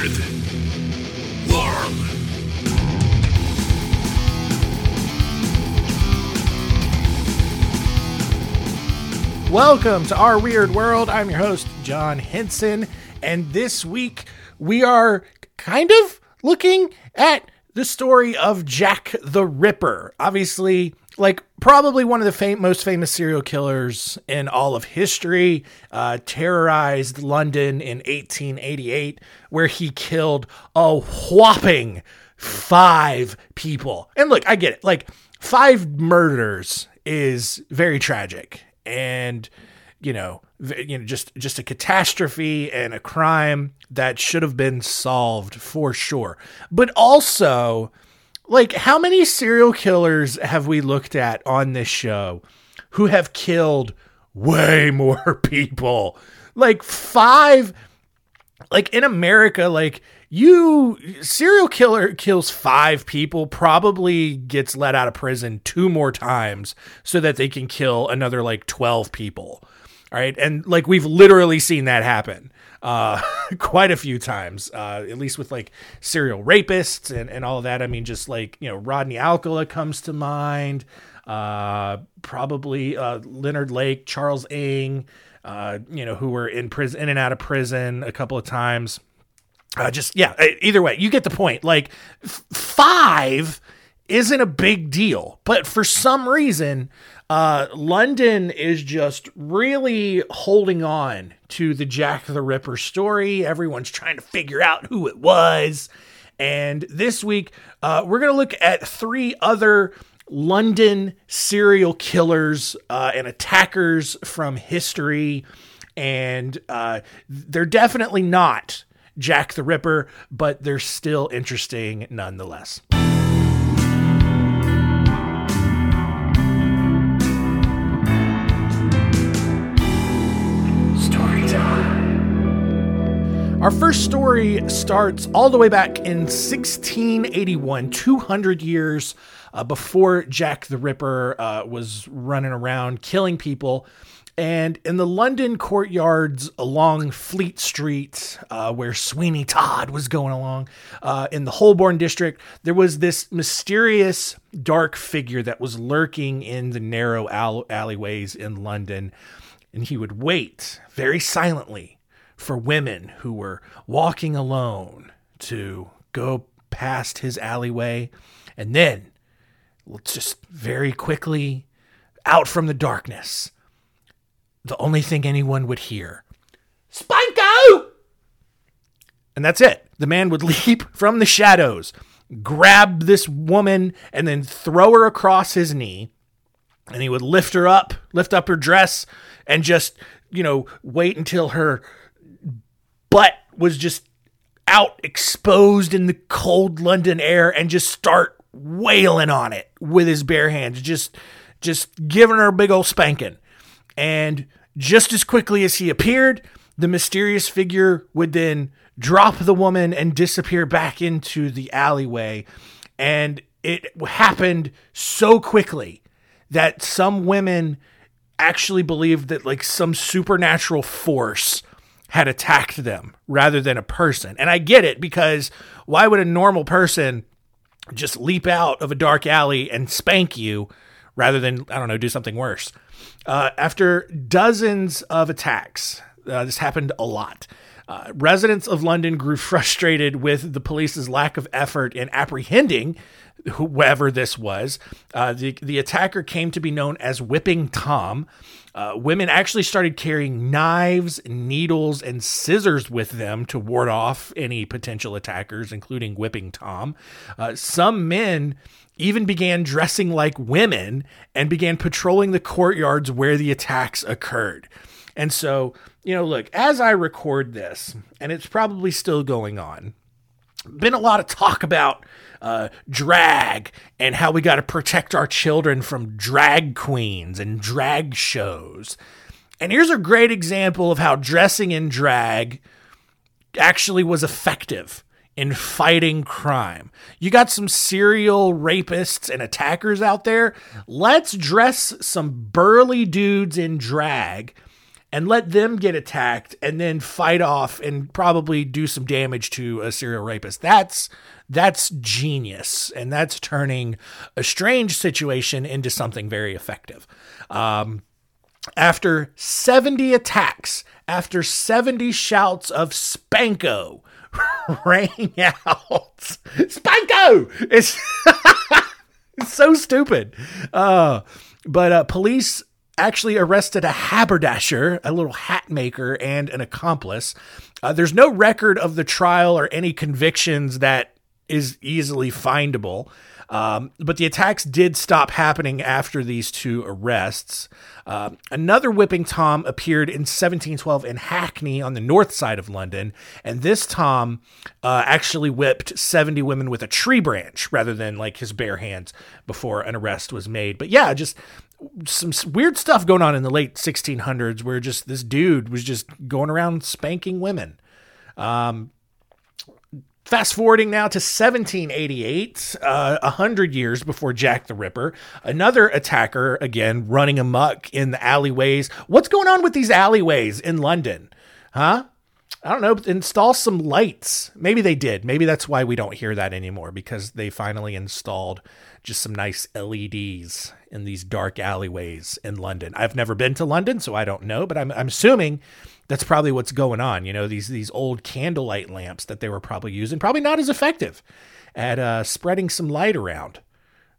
world. Welcome to Our Weird World. I'm your host, John Hinson, and this week we are kind of looking at the story of Jack the Ripper. Obviously, like probably one of the fam- most famous serial killers in all of history, uh, terrorized London in 1888, where he killed a whopping five people. And look, I get it. Like, five murders is very tragic. And, you know, you know, just just a catastrophe and a crime that should have been solved for sure. But also, like, how many serial killers have we looked at on this show who have killed way more people? Like five like in America, like you serial killer kills five people, probably gets let out of prison two more times so that they can kill another like 12 people. All right. And like we've literally seen that happen uh, quite a few times, uh, at least with like serial rapists and, and all of that. I mean, just like, you know, Rodney Alcala comes to mind, uh, probably uh, Leonard Lake, Charles Ng, uh, you know, who were in prison, in and out of prison a couple of times. Uh, just yeah. Either way, you get the point. Like f- five isn't a big deal, but for some reason, uh, London is just really holding on to the Jack the Ripper story. Everyone's trying to figure out who it was. And this week, uh, we're going to look at three other London serial killers uh, and attackers from history. And uh, they're definitely not Jack the Ripper, but they're still interesting nonetheless. Our first story starts all the way back in 1681, 200 years uh, before Jack the Ripper uh, was running around killing people. And in the London courtyards along Fleet Street, uh, where Sweeney Todd was going along, uh, in the Holborn district, there was this mysterious dark figure that was lurking in the narrow alleyways in London. And he would wait very silently for women who were walking alone to go past his alleyway. And then, just very quickly, out from the darkness, the only thing anyone would hear Spanko! And that's it. The man would leap from the shadows, grab this woman, and then throw her across his knee. And he would lift her up, lift up her dress, and just, you know, wait until her butt was just out exposed in the cold London air and just start wailing on it with his bare hands, just just giving her a big old spanking. And just as quickly as he appeared, the mysterious figure would then drop the woman and disappear back into the alleyway. And it happened so quickly that some women actually believed that like some supernatural force had attacked them rather than a person. And I get it because why would a normal person just leap out of a dark alley and spank you rather than, I don't know, do something worse? Uh, after dozens of attacks, uh, this happened a lot. Uh, residents of London grew frustrated with the police's lack of effort in apprehending whoever this was. Uh, the, the attacker came to be known as Whipping Tom. Uh, women actually started carrying knives, needles, and scissors with them to ward off any potential attackers, including Whipping Tom. Uh, some men even began dressing like women and began patrolling the courtyards where the attacks occurred. And so, you know, look, as I record this, and it's probably still going on, been a lot of talk about uh, drag and how we got to protect our children from drag queens and drag shows. And here's a great example of how dressing in drag actually was effective in fighting crime. You got some serial rapists and attackers out there. Let's dress some burly dudes in drag and let them get attacked and then fight off and probably do some damage to a serial rapist. That's that's genius, and that's turning a strange situation into something very effective. Um, after 70 attacks, after 70 shouts of Spanko rang out, Spanko! It's, it's so stupid. Uh, but uh, police actually arrested a haberdasher, a little hat maker, and an accomplice. Uh, there's no record of the trial or any convictions that is easily findable. Um, but the attacks did stop happening after these two arrests. Uh, another whipping Tom appeared in 1712 in Hackney on the north side of London, and this Tom uh, actually whipped 70 women with a tree branch rather than like his bare hands before an arrest was made. But yeah, just some weird stuff going on in the late 1600s where just this dude was just going around spanking women. Um, Fast forwarding now to 1788, uh, 100 years before Jack the Ripper, another attacker, again, running amuck in the alleyways. What's going on with these alleyways in London? Huh? I don't know, install some lights. Maybe they did. Maybe that's why we don't hear that anymore because they finally installed just some nice LEDs in these dark alleyways in London. I've never been to London, so I don't know, but I'm, I'm assuming that's probably what's going on. You know, these these old candlelight lamps that they were probably using, probably not as effective at uh, spreading some light around,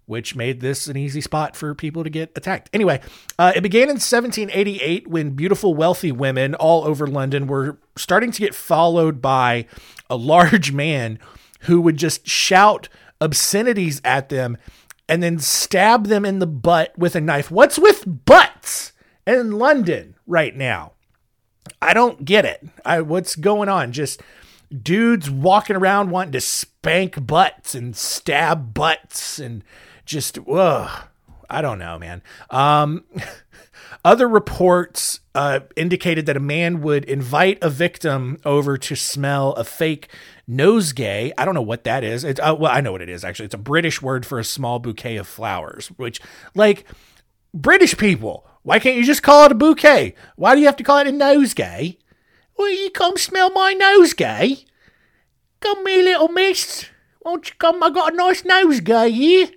which made this an easy spot for people to get attacked. Anyway, uh, it began in 1788 when beautiful, wealthy women all over London were starting to get followed by a large man who would just shout obscenities at them and then stab them in the butt with a knife. What's with butts in London right now? I don't get it. I, what's going on? Just dudes walking around wanting to spank butts and stab butts and just, ugh. I don't know, man. Um, other reports uh, indicated that a man would invite a victim over to smell a fake nosegay. I don't know what that is. It's, uh, well, I know what it is actually. It's a British word for a small bouquet of flowers, which, like, British people, why can't you just call it a bouquet? Why do you have to call it a nosegay? Will you come smell my nosegay? Come here, little miss. Won't you come? I got a nice nosegay here.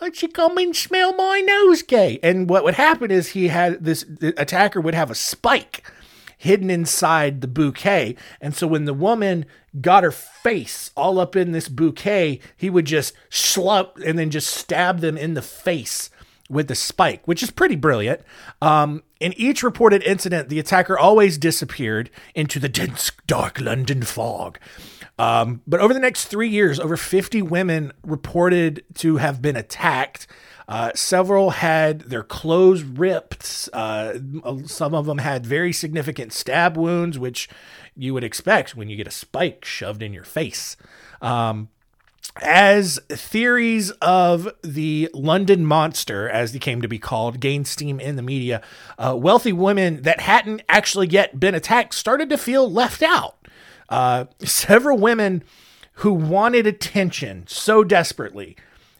Won't you come and smell my nosegay? And what would happen is he had this attacker would have a spike hidden inside the bouquet. And so when the woman got her face all up in this bouquet, he would just slump and then just stab them in the face with the spike, which is pretty brilliant. Um, in each reported incident, the attacker always disappeared into the dense, dark London fog. Um, but over the next three years, over 50 women reported to have been attacked. Uh, several had their clothes ripped. Uh, some of them had very significant stab wounds, which you would expect when you get a spike shoved in your face. Um, as theories of the London monster, as they came to be called, gained steam in the media, uh, wealthy women that hadn't actually yet been attacked started to feel left out. Uh, several women who wanted attention so desperately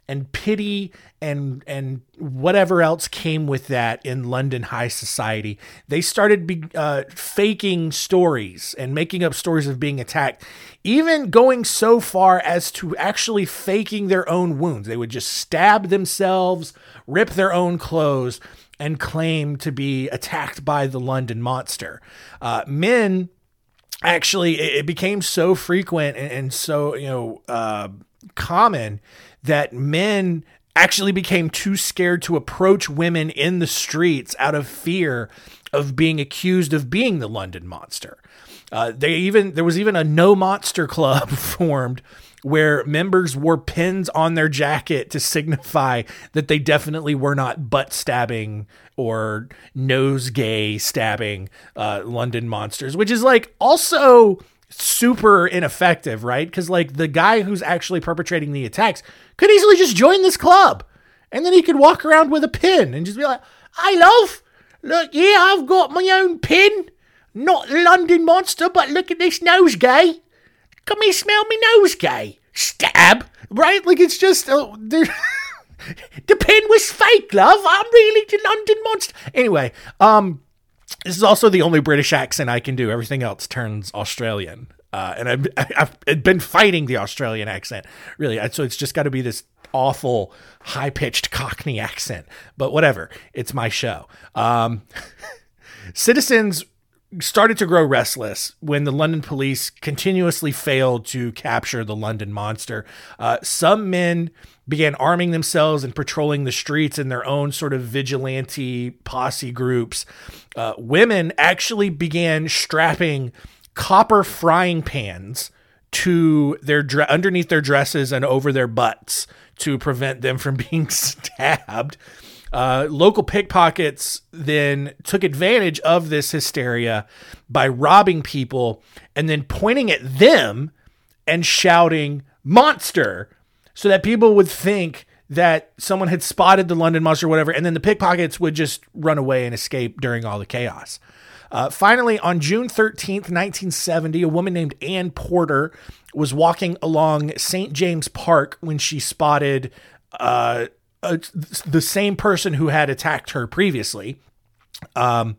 and pity and and whatever else came with that in London high society. They started be, uh, faking stories and making up stories of being attacked, even going so far as to actually faking their own wounds. They would just stab themselves, rip their own clothes, and claim to be attacked by the London monster. Uh, men actually it, became so frequent and, and so you know uh, common that men actually became too scared to approach women in the streets out of fear of being accused of being the London monster. Uh, they even there was even a no monster club formed where members wore pins on their jacket to signify that they definitely were not butt stabbing or nose gay stabbing uh, London monsters, which is like also super ineffective, right? Because like the guy who's actually perpetrating the attacks could easily just join this club, and then he could walk around with a pin and just be like, "I love, look, yeah, I've got my own pin, not London monster, but look at this nosegay. Come here, smell me nosegay. Stab, right? Like it's just uh, the pin was fake, love. I'm really the London monster. Anyway, um." This is also the only British accent I can do. Everything else turns Australian. Uh, and I've, I've been fighting the Australian accent, really. So it's just got to be this awful, high pitched Cockney accent. But whatever, it's my show. Um, citizens started to grow restless when the London police continuously failed to capture the London monster. Uh, some men began arming themselves and patrolling the streets in their own sort of vigilante posse groups. Uh, women actually began strapping copper frying pans to their dre- underneath their dresses and over their butts to prevent them from being stabbed. Uh, local pickpockets then took advantage of this hysteria by robbing people and then pointing at them and shouting monster so that people would think that someone had spotted the London monster or whatever, and then the pickpockets would just run away and escape during all the chaos. Uh, finally, on June 13th, 1970, a woman named Ann Porter was walking along St. James Park when she spotted uh, uh, the same person who had attacked her previously. Um,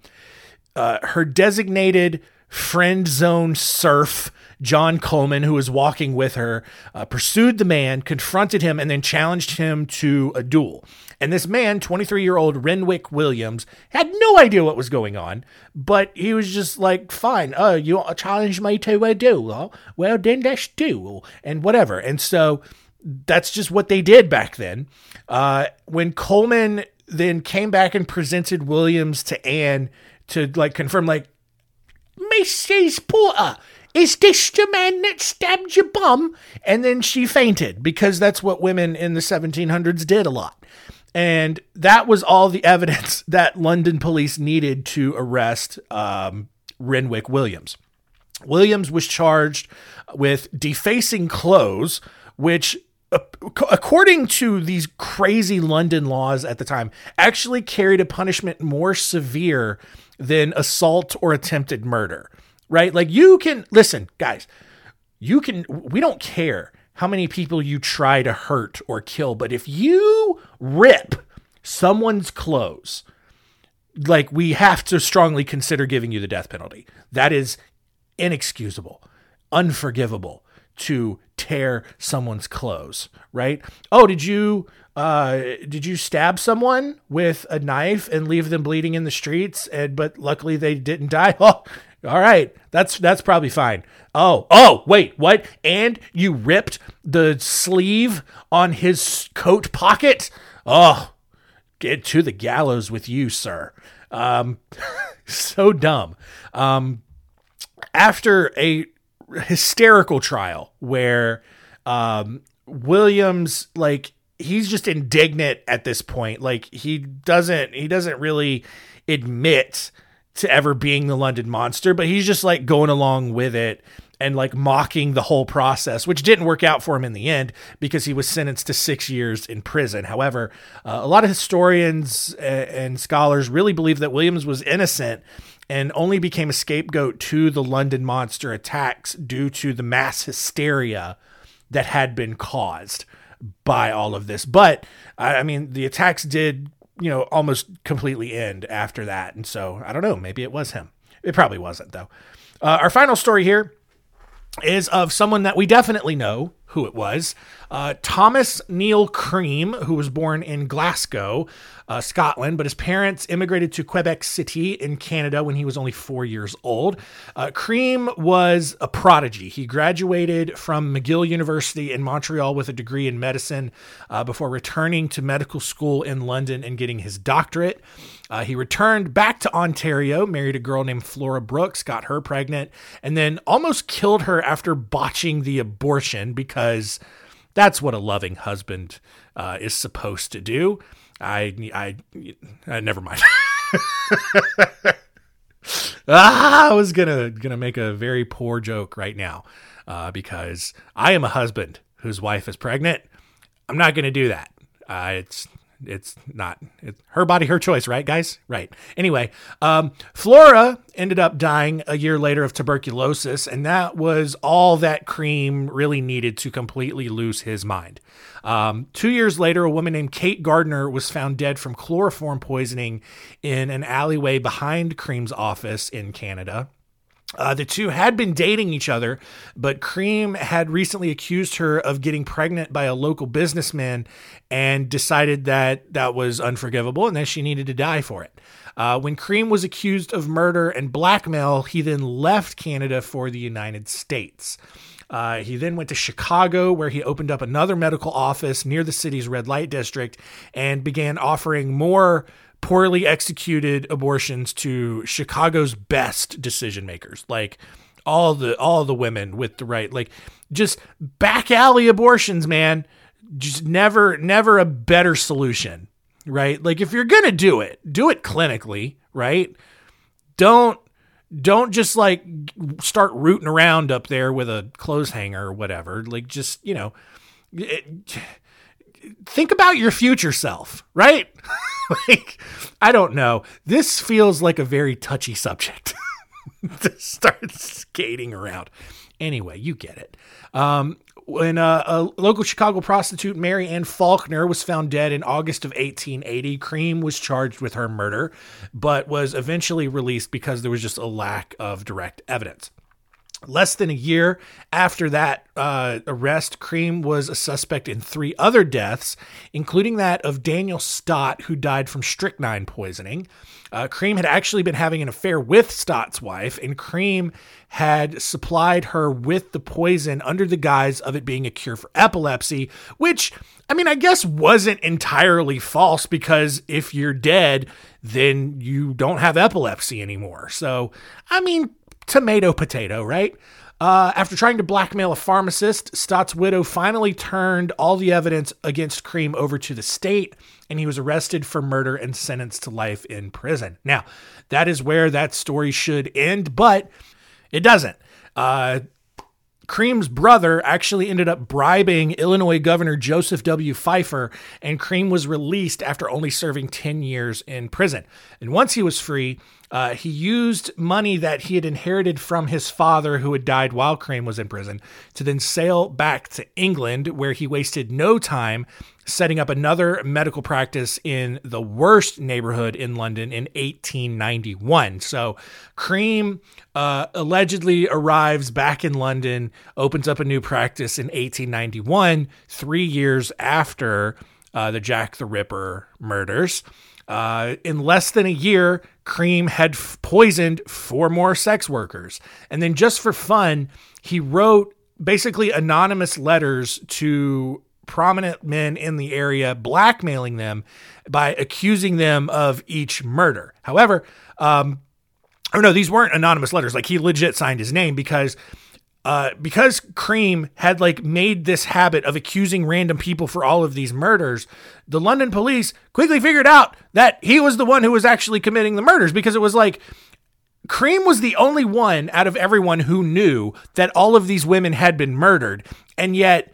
uh, her designated friend zone serf, John Coleman, who was walking with her, uh, pursued the man, confronted him, and then challenged him to a duel. And this man, 23 year old Renwick Williams, had no idea what was going on, but he was just like, fine, oh, you challenge me to a duel? Well, then let's duel, and whatever. And so that's just what they did back then. Uh, when Coleman then came back and presented Williams to Anne to like confirm, like, Mrs. Porter, is this the man that stabbed your bum? And then she fainted because that's what women in the 1700s did a lot. And that was all the evidence that London police needed to arrest um, Renwick Williams. Williams was charged with defacing clothes, which according to these crazy London laws at the time, actually carried a punishment more severe than assault or attempted murder, right? Like you can listen, guys, you can, we don't care how many people you try to hurt or kill, but if you rip someone's clothes, like we have to strongly consider giving you the death penalty. That is inexcusable, unforgivable to tear someone's clothes, right? Oh, did you uh did you stab someone with a knife and leave them bleeding in the streets and but luckily they didn't die? Oh, all right. That's that's probably fine. Oh, oh, wait, what? And you ripped the sleeve on his coat pocket? Oh, get to the gallows with you, sir. Um so dumb. Um after a hysterical trial where um, Williams like he's just indignant at this point. Like he doesn't he doesn't really admit to ever being the London monster, but he's just like going along with it and like mocking the whole process, which didn't work out for him in the end because he was sentenced to six years in prison. However, uh, a lot of historians and scholars really believe that Williams was innocent and only became a scapegoat to the London monster attacks due to the mass hysteria that had been caused by all of this. But I mean, the attacks did, you know, almost completely end after that. And so I don't know, maybe it was him. It probably wasn't, though. Uh, our final story here is of someone that we definitely know who it was. Uh, Thomas Neill Cream, who was born in Glasgow, uh, Scotland, but his parents immigrated to Quebec City in Canada when he was only four years old. Uh, Cream was a prodigy. He graduated from McGill University in Montreal with a degree in medicine uh, before returning to medical school in London and getting his doctorate. Uh, he returned back to Ontario, married a girl named Flora Brooks, got her pregnant, and then almost killed her after botching the abortion because that's what a loving husband uh, is supposed to do. I, I, uh, never mind. ah, I was gonna gonna make a very poor joke right now uh, because I am a husband whose wife is pregnant. I'm not gonna do that. Uh, it's it's not it's her body, her choice, right, guys? Right. Anyway, um, Flora ended up dying a year later of tuberculosis, and that was all that Cream really needed to completely lose his mind. Um, two years later, a woman named Kate Gardner was found dead from chloroform poisoning in an alleyway behind Cream's office in Canada. Uh, the two had been dating each other, but Cream had recently accused her of getting pregnant by a local businessman and decided that that was unforgivable and that she needed to die for it. Uh, when Cream was accused of murder and blackmail, he then left Canada for the United States. Uh, he then went to Chicago, where he opened up another medical office near the city's red light district and began offering more poorly executed abortions to Chicago's best decision makers, like all the all the women with the right, like just back alley abortions, man. Just never never a better solution, right? Like if you're gonna do it, do it clinically, right? Don't don't just like start rooting around up there with a clothes hanger or whatever. Like just you know. It, think about your future self, right? like, I don't know. This feels like a very touchy subject to start skating around. Anyway, you get it. Um, when uh, a local Chicago prostitute, Mary Ann Faulkner, was found dead in August of 1880, Cream was charged with her murder, but was eventually released because there was just a lack of direct evidence. Less than a year after that uh, arrest, Cream was a suspect in three other deaths, including that of Daniel Stott, who died from strychnine poisoning. Uh, Cream had actually been having an affair with Stott's wife, and Cream had supplied her with the poison under the guise of it being a cure for epilepsy, which, I mean, I guess wasn't entirely false because if you're dead, then you don't have epilepsy anymore. So, I mean, tomato potato, right? Uh, after trying to blackmail a pharmacist, Stott's widow finally turned all the evidence against Cream over to the state, and he was arrested for murder and sentenced to life in prison. Now, that is where that story should end, but it doesn't. Uh, Cream's brother actually ended up bribing Illinois Governor Joseph W. Fifer, and Cream was released after only serving 10 years in prison. And once he was free, uh, he used money that he had inherited from his father, who had died while Cream was in prison, to then sail back to England, where he wasted no time setting up another medical practice in the worst neighborhood in London in 1891. So Cream uh, allegedly arrives back in London, opens up a new practice in 1891, three years after uh, the Jack the Ripper murders. Uh, in less than a year, Cream had f- poisoned four more sex workers. And then, just for fun, he wrote basically anonymous letters to prominent men in the area, blackmailing them by accusing them of each murder. However, um, or no, these weren't anonymous letters. Like he legit signed his name because uh, because Cream had like made this habit of accusing random people for all of these murders, the London police quickly figured out that he was the one who was actually committing the murders because it was like Cream was the only one out of everyone who knew that all of these women had been murdered. And yet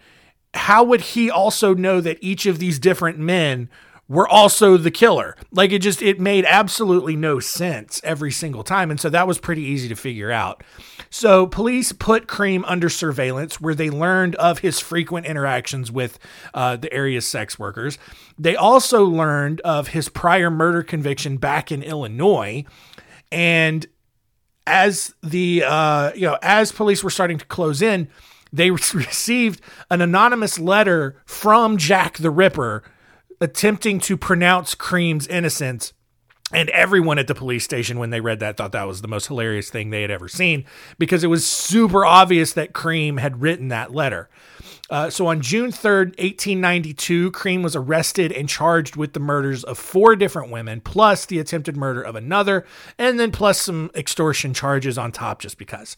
how would he also know that each of these different men were also the killer? Like it just it made absolutely no sense every single time and so that was pretty easy to figure out. So police put Cream under surveillance where they learned of his frequent interactions with uh, the area's sex workers. They also learned of his prior murder conviction back in Illinois and as the uh, you know as police were starting to close in they received an anonymous letter from Jack the Ripper attempting to pronounce Cream's innocence. And everyone at the police station, when they read that, thought that was the most hilarious thing they had ever seen because it was super obvious that Cream had written that letter. Uh, so on June 3rd, 1892, Cream was arrested and charged with the murders of four different women, plus the attempted murder of another, and then plus some extortion charges on top just because.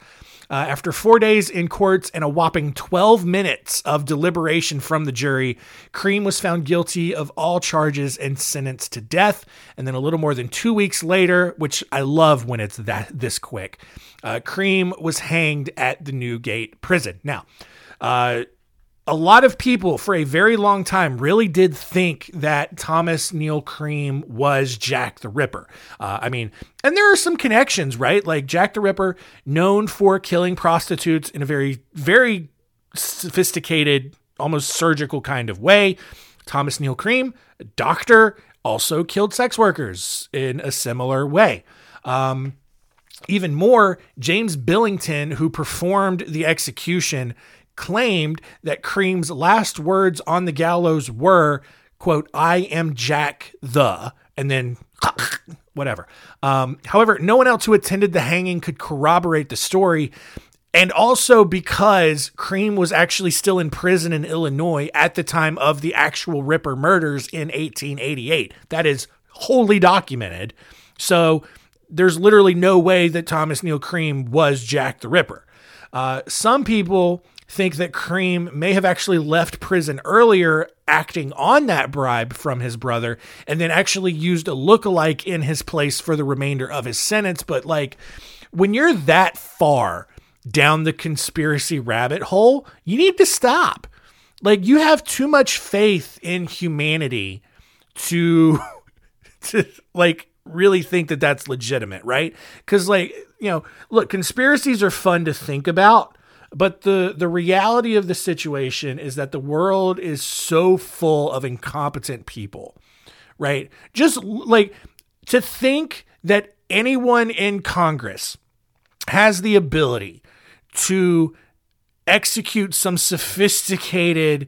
Uh, after four days in courts and a whopping 12 minutes of deliberation from the jury, Cream was found guilty of all charges and sentenced to death. And then a little more than two weeks later, which I love when it's that this quick, uh, Cream was hanged at the Newgate prison. Now, uh, a lot of people for a very long time really did think that Thomas Neill Cream was Jack the Ripper. Uh, I mean, and there are some connections, right? Like Jack the Ripper, known for killing prostitutes in a very, very sophisticated, almost surgical kind of way. Thomas Neill Cream, a doctor, also killed sex workers in a similar way. Um, even more, James Billington, who performed the execution, claimed that Cream's last words on the gallows were, quote, I am Jack the, and then whatever. Um, however, no one else who attended the hanging could corroborate the story. And also because Cream was actually still in prison in Illinois at the time of the actual Ripper murders in 1888. That is wholly documented. So there's literally no way that Thomas Neill Cream was Jack the Ripper. Uh, some people think that Cream may have actually left prison earlier acting on that bribe from his brother and then actually used a look-alike in his place for the remainder of his sentence. But like when you're that far down the conspiracy rabbit hole, you need to stop. Like you have too much faith in humanity to to like really think that that's legitimate, right? Cuz like, you know, look, conspiracies are fun to think about, but the the reality of the situation is that the world is so full of incompetent people, right? Just like to think that anyone in Congress has the ability to execute some sophisticated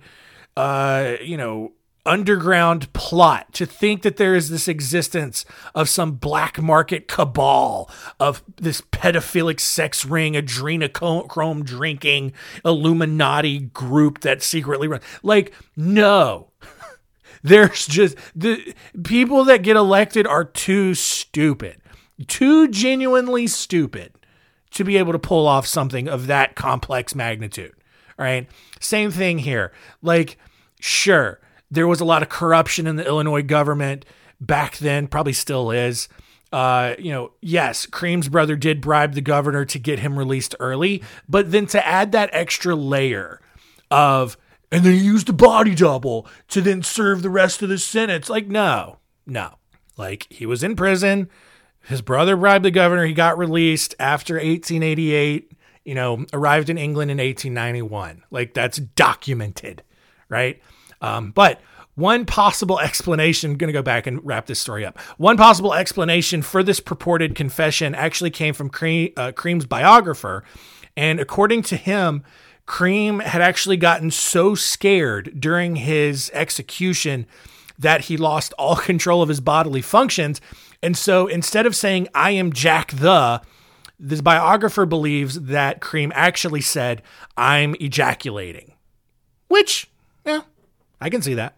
uh you know underground plot to think that there is this existence of some black market cabal of this pedophilic sex ring adrenochrome drinking illuminati group that secretly runs like no. There's just the people that get elected are too stupid too genuinely stupid to be able to pull off something of that complex magnitude right? Same thing here. Like sure there was a lot of corruption in the Illinois government back then, probably still is. Uh, you know, yes, Cream's brother did bribe the governor to get him released early, but then to add that extra layer of, and then he used a body double to then serve the rest of the sentence. Like, no, no. Like, he was in prison. His brother bribed the governor. He got released after 1888, you know, arrived in England in 1891. Like, that's documented, right? Um, but one possible explanation, I'm going to go back and wrap this story up. One possible explanation for this purported confession actually came from Cream, uh, Cream's biographer. And according to him, Cream had actually gotten so scared during his execution that he lost all control of his bodily functions. And so instead of saying, I am Jack the, this biographer believes that Cream actually said, I'm ejaculating. Which, I can see that.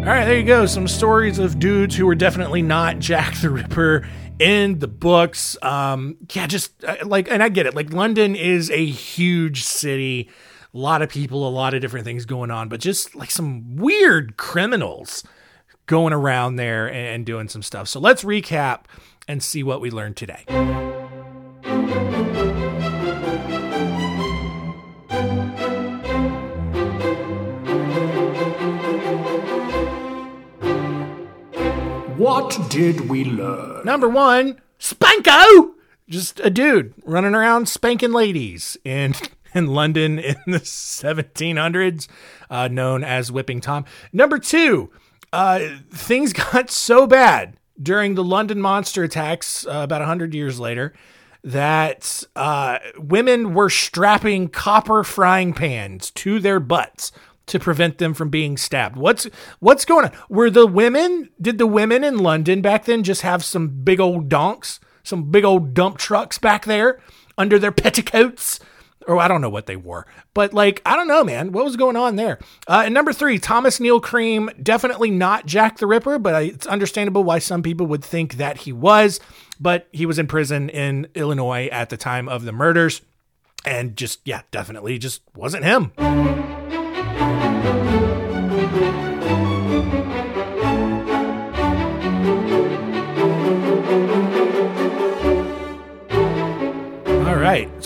All right, there you go. Some stories of dudes who were definitely not Jack the Ripper in the books. Um, yeah, just uh, like, and I get it. Like, London is a huge city, a lot of people, a lot of different things going on, but just like some weird criminals going around there and doing some stuff. So let's recap and see what we learned today. What did we learn? Number one, Spanko! Just a dude running around spanking ladies in, in London in the 1700s, uh, known as Whipping Tom. Number two, uh, things got so bad during the London monster attacks uh, about 100 years later that uh, women were strapping copper frying pans to their butts to prevent them from being stabbed. What's what's going on? Were the women did the women in London back then just have some big old donks, some big old dump trucks back there under their petticoats or I don't know what they wore, but like I don't know, man, what was going on there? Uh, and number three, Thomas Neill Cream, definitely not Jack the Ripper, but it's understandable why some people would think that he was. But he was in prison in Illinois at the time of the murders, and just yeah, definitely just wasn't him.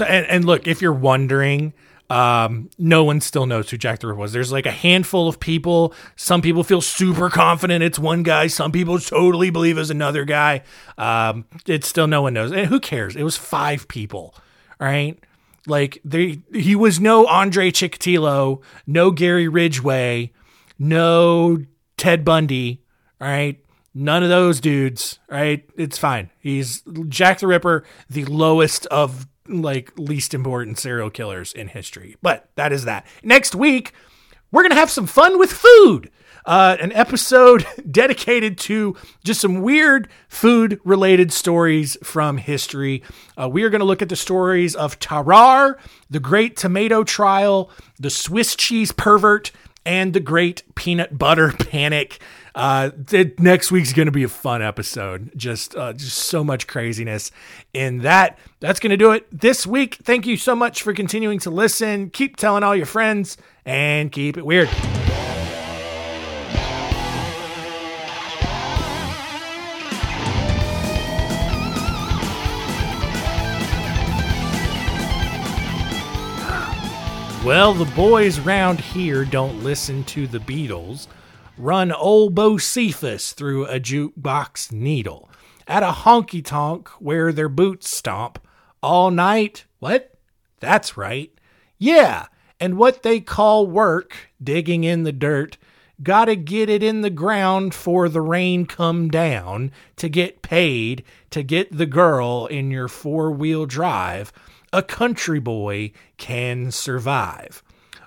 And look, if you're wondering, um, no one still knows who Jack the Ripper was. There's like a handful of people. Some people feel super confident it's one guy. Some people totally believe it's another guy. Um, it's still no one knows. And who cares? It was five people. right? Like they, he was no Andrei Chikatilo, no Gary Ridgway, no Ted Bundy. right? None of those dudes. right? It's fine. He's Jack the Ripper, the lowest of like least important serial killers in history. But that is that. Next week, we're going to have some fun with food. Uh, an episode dedicated to just some weird food related stories from history. Uh, we are going to look at the stories of Tarrare, the Great Tomato Trial, the Swiss Cheese Pervert, and the Great Peanut Butter Panic. Uh, the, next week's going to be a fun episode. Just, uh, just so much craziness in that. That's going to do it this week. Thank you so much for continuing to listen. Keep telling all your friends and keep it weird. Well, the boys round here don't listen to the Beatles run old Bocephus through a jukebox needle at a honky tonk where their boots stomp all night. What? That's right. Yeah, and what they call work, digging in the dirt, gotta get it in the ground for the rain come down to get paid to get the girl in your four wheel drive. A country boy can survive.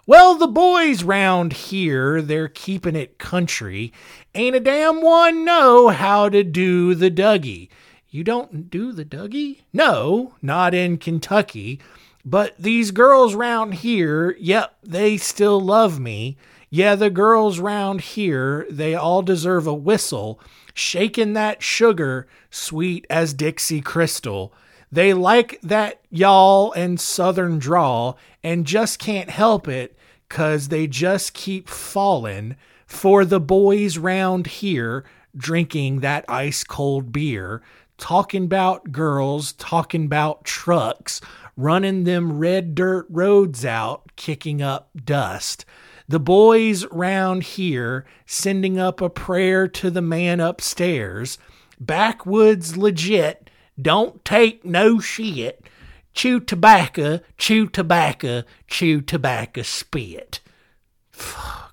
Well, the boys round here, they're keeping it country. Ain't a damn one know how to do the Dougie. You don't do the Dougie? No, not in Kentucky. But these girls round here, yep, they still love me. Yeah, the girls round here, they all deserve a whistle, shaking that sugar sweet as Dixie Crystal. They like that y'all and southern drawl and just can't help it because they just keep falling for the boys round here drinking that ice cold beer, talking about girls, talking about trucks, running them red dirt roads out, kicking up dust. The boys round here sending up a prayer to the man upstairs. Backwoods legit, don't take no shit chew tobacco, chew tobacco, chew tobacco spit.